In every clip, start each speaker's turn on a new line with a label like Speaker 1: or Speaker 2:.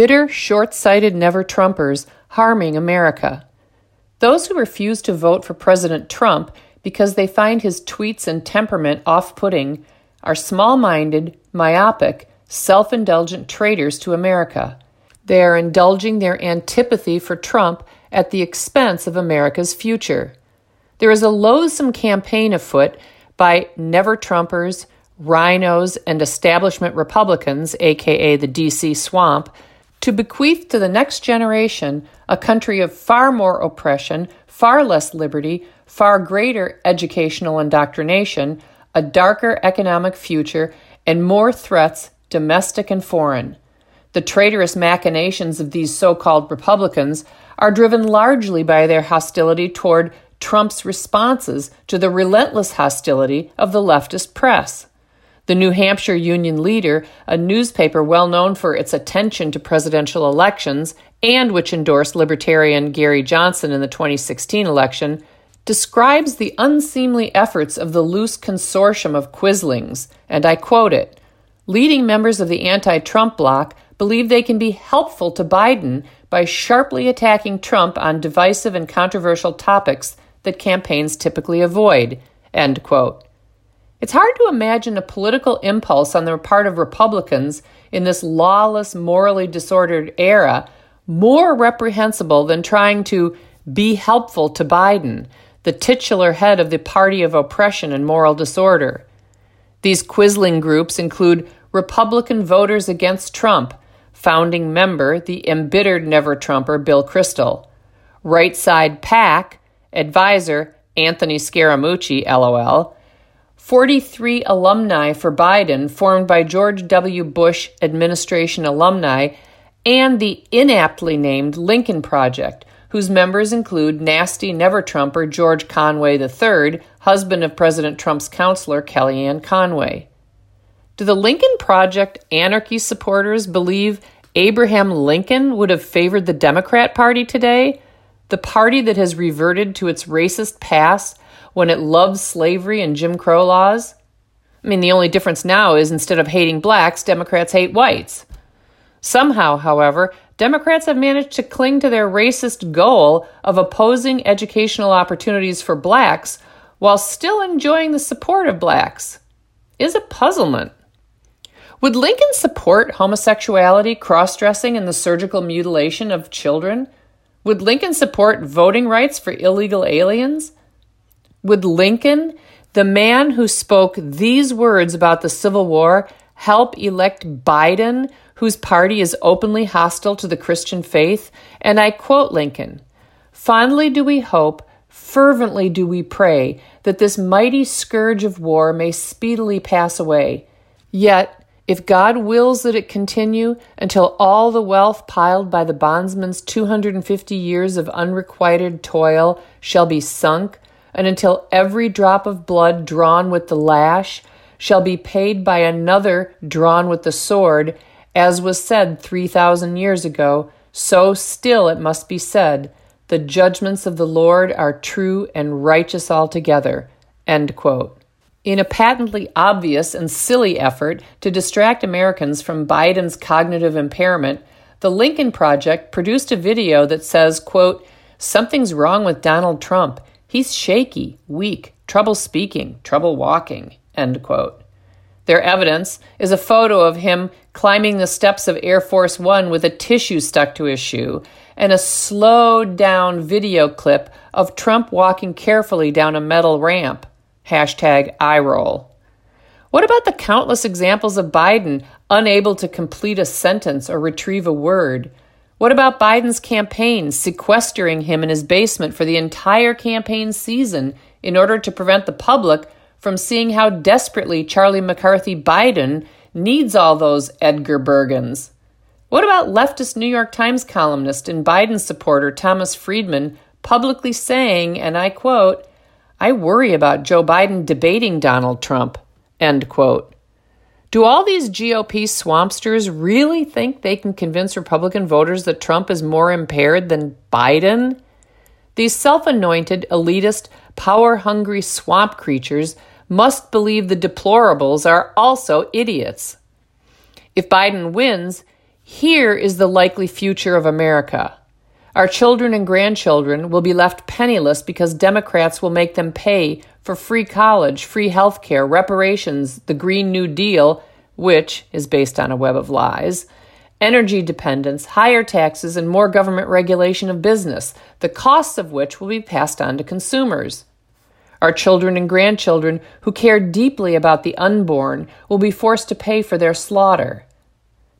Speaker 1: bitter, short sighted never Trumpers harming America. Those who refuse to vote for President Trump because they find his tweets and temperament off putting are small minded, myopic, self indulgent traitors to America. They are indulging their antipathy for Trump at the expense of America's future. There is a loathsome campaign afoot by never Trumpers, RINOs, and establishment Republicans, aka the DC swamp, to bequeath to the next generation a country of far more oppression, far less liberty, far greater educational indoctrination, a darker economic future, and more threats, domestic and foreign. The traitorous machinations of these so called Republicans are driven largely by their hostility toward Trump's responses to the relentless hostility of the leftist press. The New Hampshire Union Leader, a newspaper well known for its attention to presidential elections and which endorsed Libertarian Gary Johnson in the 2016 election, describes the unseemly efforts of the loose consortium of quislings, and I quote it Leading members of the anti Trump bloc believe they can be helpful to Biden by sharply attacking Trump on divisive and controversial topics that campaigns typically avoid. End quote. It's hard to imagine a political impulse on the part of Republicans in this lawless, morally disordered era more reprehensible than trying to be helpful to Biden, the titular head of the party of oppression and moral disorder. These quisling groups include Republican Voters Against Trump, founding member, the embittered Never Trumper Bill Kristol, Right Side PAC, advisor Anthony Scaramucci, LOL, 43 alumni for Biden, formed by George W. Bush administration alumni, and the inaptly named Lincoln Project, whose members include nasty never Trumper George Conway III, husband of President Trump's counselor Kellyanne Conway. Do the Lincoln Project anarchy supporters believe Abraham Lincoln would have favored the Democrat Party today? The party that has reverted to its racist past when it loves slavery and Jim Crow laws? I mean, the only difference now is instead of hating blacks, Democrats hate whites. Somehow, however, Democrats have managed to cling to their racist goal of opposing educational opportunities for blacks while still enjoying the support of blacks. Is a puzzlement. Would Lincoln support homosexuality, cross dressing, and the surgical mutilation of children? Would Lincoln support voting rights for illegal aliens? Would Lincoln, the man who spoke these words about the Civil War, help elect Biden, whose party is openly hostile to the Christian faith? And I quote Lincoln Fondly do we hope, fervently do we pray, that this mighty scourge of war may speedily pass away. Yet, if God wills that it continue until all the wealth piled by the bondsman's 250 years of unrequited toil shall be sunk, and until every drop of blood drawn with the lash shall be paid by another drawn with the sword, as was said 3,000 years ago, so still it must be said, the judgments of the Lord are true and righteous altogether. In a patently obvious and silly effort to distract Americans from Biden's cognitive impairment, the Lincoln Project produced a video that says, quote, Something's wrong with Donald Trump. He's shaky, weak, trouble speaking, trouble walking, end quote. Their evidence is a photo of him climbing the steps of Air Force One with a tissue stuck to his shoe, and a slowed down video clip of Trump walking carefully down a metal ramp. Hashtag iRoll. What about the countless examples of Biden unable to complete a sentence or retrieve a word? What about Biden's campaign sequestering him in his basement for the entire campaign season in order to prevent the public from seeing how desperately Charlie McCarthy Biden needs all those Edgar Bergens? What about leftist New York Times columnist and Biden supporter Thomas Friedman publicly saying, and I quote, I worry about Joe Biden debating Donald Trump. End quote. Do all these GOP swampsters really think they can convince Republican voters that Trump is more impaired than Biden? These self anointed, elitist, power hungry swamp creatures must believe the deplorables are also idiots. If Biden wins, Here is the likely future of America. Our children and grandchildren will be left penniless because Democrats will make them pay for free college, free health care, reparations, the Green New Deal, which is based on a web of lies, energy dependence, higher taxes, and more government regulation of business, the costs of which will be passed on to consumers. Our children and grandchildren who care deeply about the unborn will be forced to pay for their slaughter.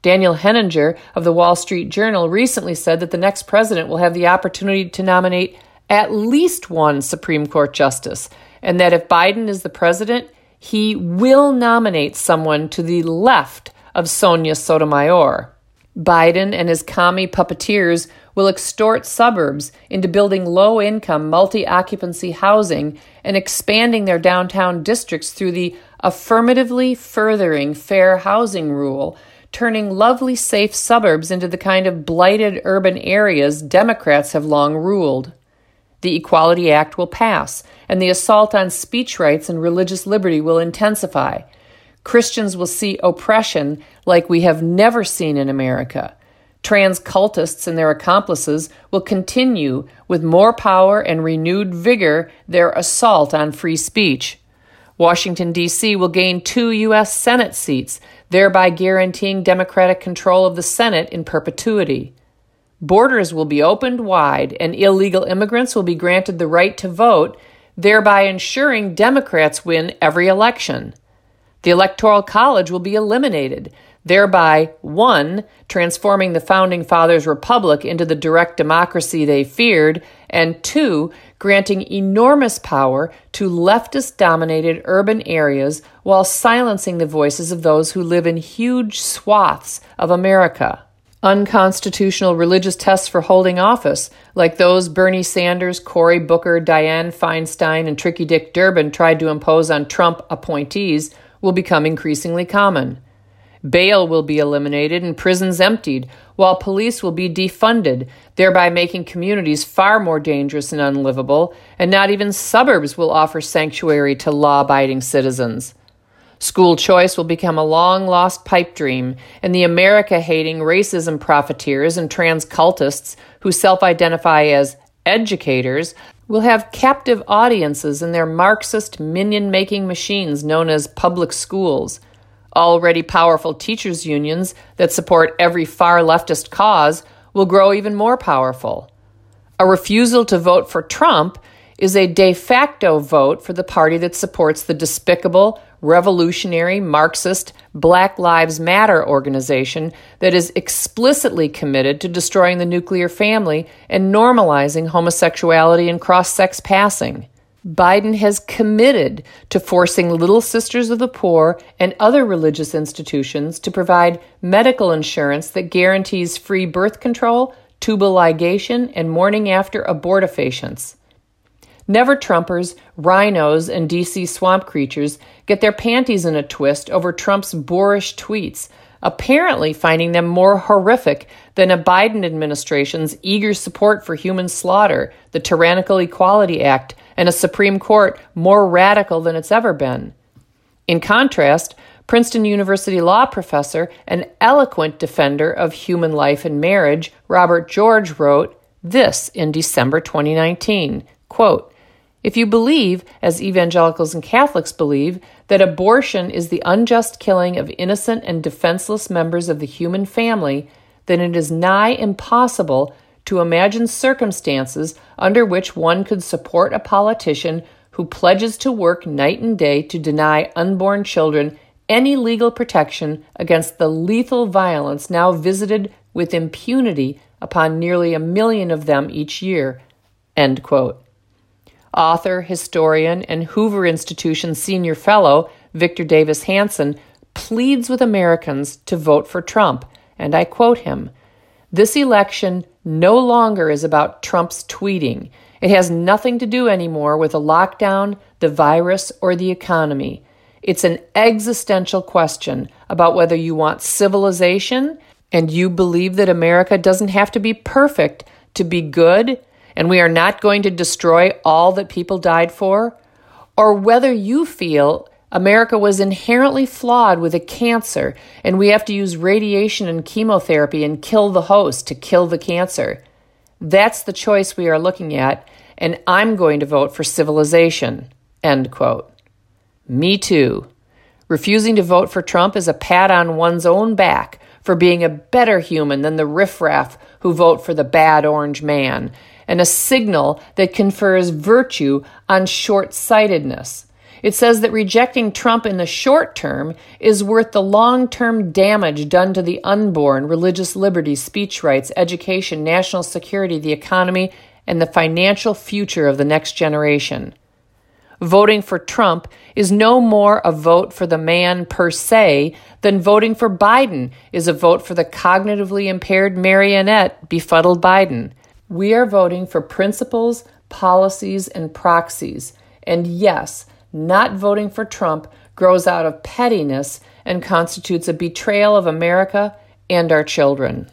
Speaker 1: Daniel Henninger of the Wall Street Journal recently said that the next president will have the opportunity to nominate at least one Supreme Court justice, and that if Biden is the president, he will nominate someone to the left of Sonia Sotomayor. Biden and his commie puppeteers will extort suburbs into building low income, multi occupancy housing and expanding their downtown districts through the affirmatively furthering fair housing rule, turning lovely, safe suburbs into the kind of blighted urban areas Democrats have long ruled. The Equality Act will pass, and the assault on speech rights and religious liberty will intensify. Christians will see oppression like we have never seen in America. Trans cultists and their accomplices will continue with more power and renewed vigor their assault on free speech. Washington, D.C. will gain two U.S. Senate seats, thereby guaranteeing Democratic control of the Senate in perpetuity. Borders will be opened wide, and illegal immigrants will be granted the right to vote, thereby ensuring Democrats win every election. The Electoral College will be eliminated, thereby, one, transforming the Founding Fathers' Republic into the direct democracy they feared, and two, granting enormous power to leftist dominated urban areas while silencing the voices of those who live in huge swaths of America. Unconstitutional religious tests for holding office, like those Bernie Sanders, Cory Booker, Dianne Feinstein, and Tricky Dick Durbin tried to impose on Trump appointees, will become increasingly common. Bail will be eliminated and prisons emptied, while police will be defunded, thereby making communities far more dangerous and unlivable, and not even suburbs will offer sanctuary to law abiding citizens. School choice will become a long lost pipe dream, and the America hating racism profiteers and trans cultists who self identify as educators will have captive audiences in their Marxist minion making machines known as public schools. Already powerful teachers' unions that support every far leftist cause will grow even more powerful. A refusal to vote for Trump is a de facto vote for the party that supports the despicable, revolutionary, Marxist Black Lives Matter organization that is explicitly committed to destroying the nuclear family and normalizing homosexuality and cross sex passing. Biden has committed to forcing Little Sisters of the Poor and other religious institutions to provide medical insurance that guarantees free birth control, tubal ligation, and morning after abortifacients. Never Trumpers, RINOs, and DC swamp creatures get their panties in a twist over Trump's boorish tweets, apparently finding them more horrific than a Biden administration's eager support for human slaughter, the Tyrannical Equality Act, and a Supreme Court more radical than it's ever been. In contrast, Princeton University law professor and eloquent defender of human life and marriage, Robert George, wrote this in December 2019 quote, if you believe, as evangelicals and Catholics believe, that abortion is the unjust killing of innocent and defenseless members of the human family, then it is nigh impossible to imagine circumstances under which one could support a politician who pledges to work night and day to deny unborn children any legal protection against the lethal violence now visited with impunity upon nearly a million of them each year. End quote. Author, historian, and Hoover Institution senior fellow Victor Davis Hanson pleads with Americans to vote for Trump, and I quote him This election no longer is about Trump's tweeting. It has nothing to do anymore with a lockdown, the virus, or the economy. It's an existential question about whether you want civilization and you believe that America doesn't have to be perfect to be good and we are not going to destroy all that people died for, or whether you feel America was inherently flawed with a cancer, and we have to use radiation and chemotherapy and kill the host to kill the cancer. That's the choice we are looking at, and I'm going to vote for civilization. End quote. Me too. Refusing to vote for Trump is a pat on one's own back for being a better human than the riffraff who vote for the bad orange man, and a signal that confers virtue on short sightedness. It says that rejecting Trump in the short term is worth the long term damage done to the unborn, religious liberty, speech rights, education, national security, the economy, and the financial future of the next generation. Voting for Trump is no more a vote for the man per se than voting for Biden is a vote for the cognitively impaired marionette befuddled Biden. We are voting for principles, policies, and proxies. And yes, not voting for Trump grows out of pettiness and constitutes a betrayal of America and our children.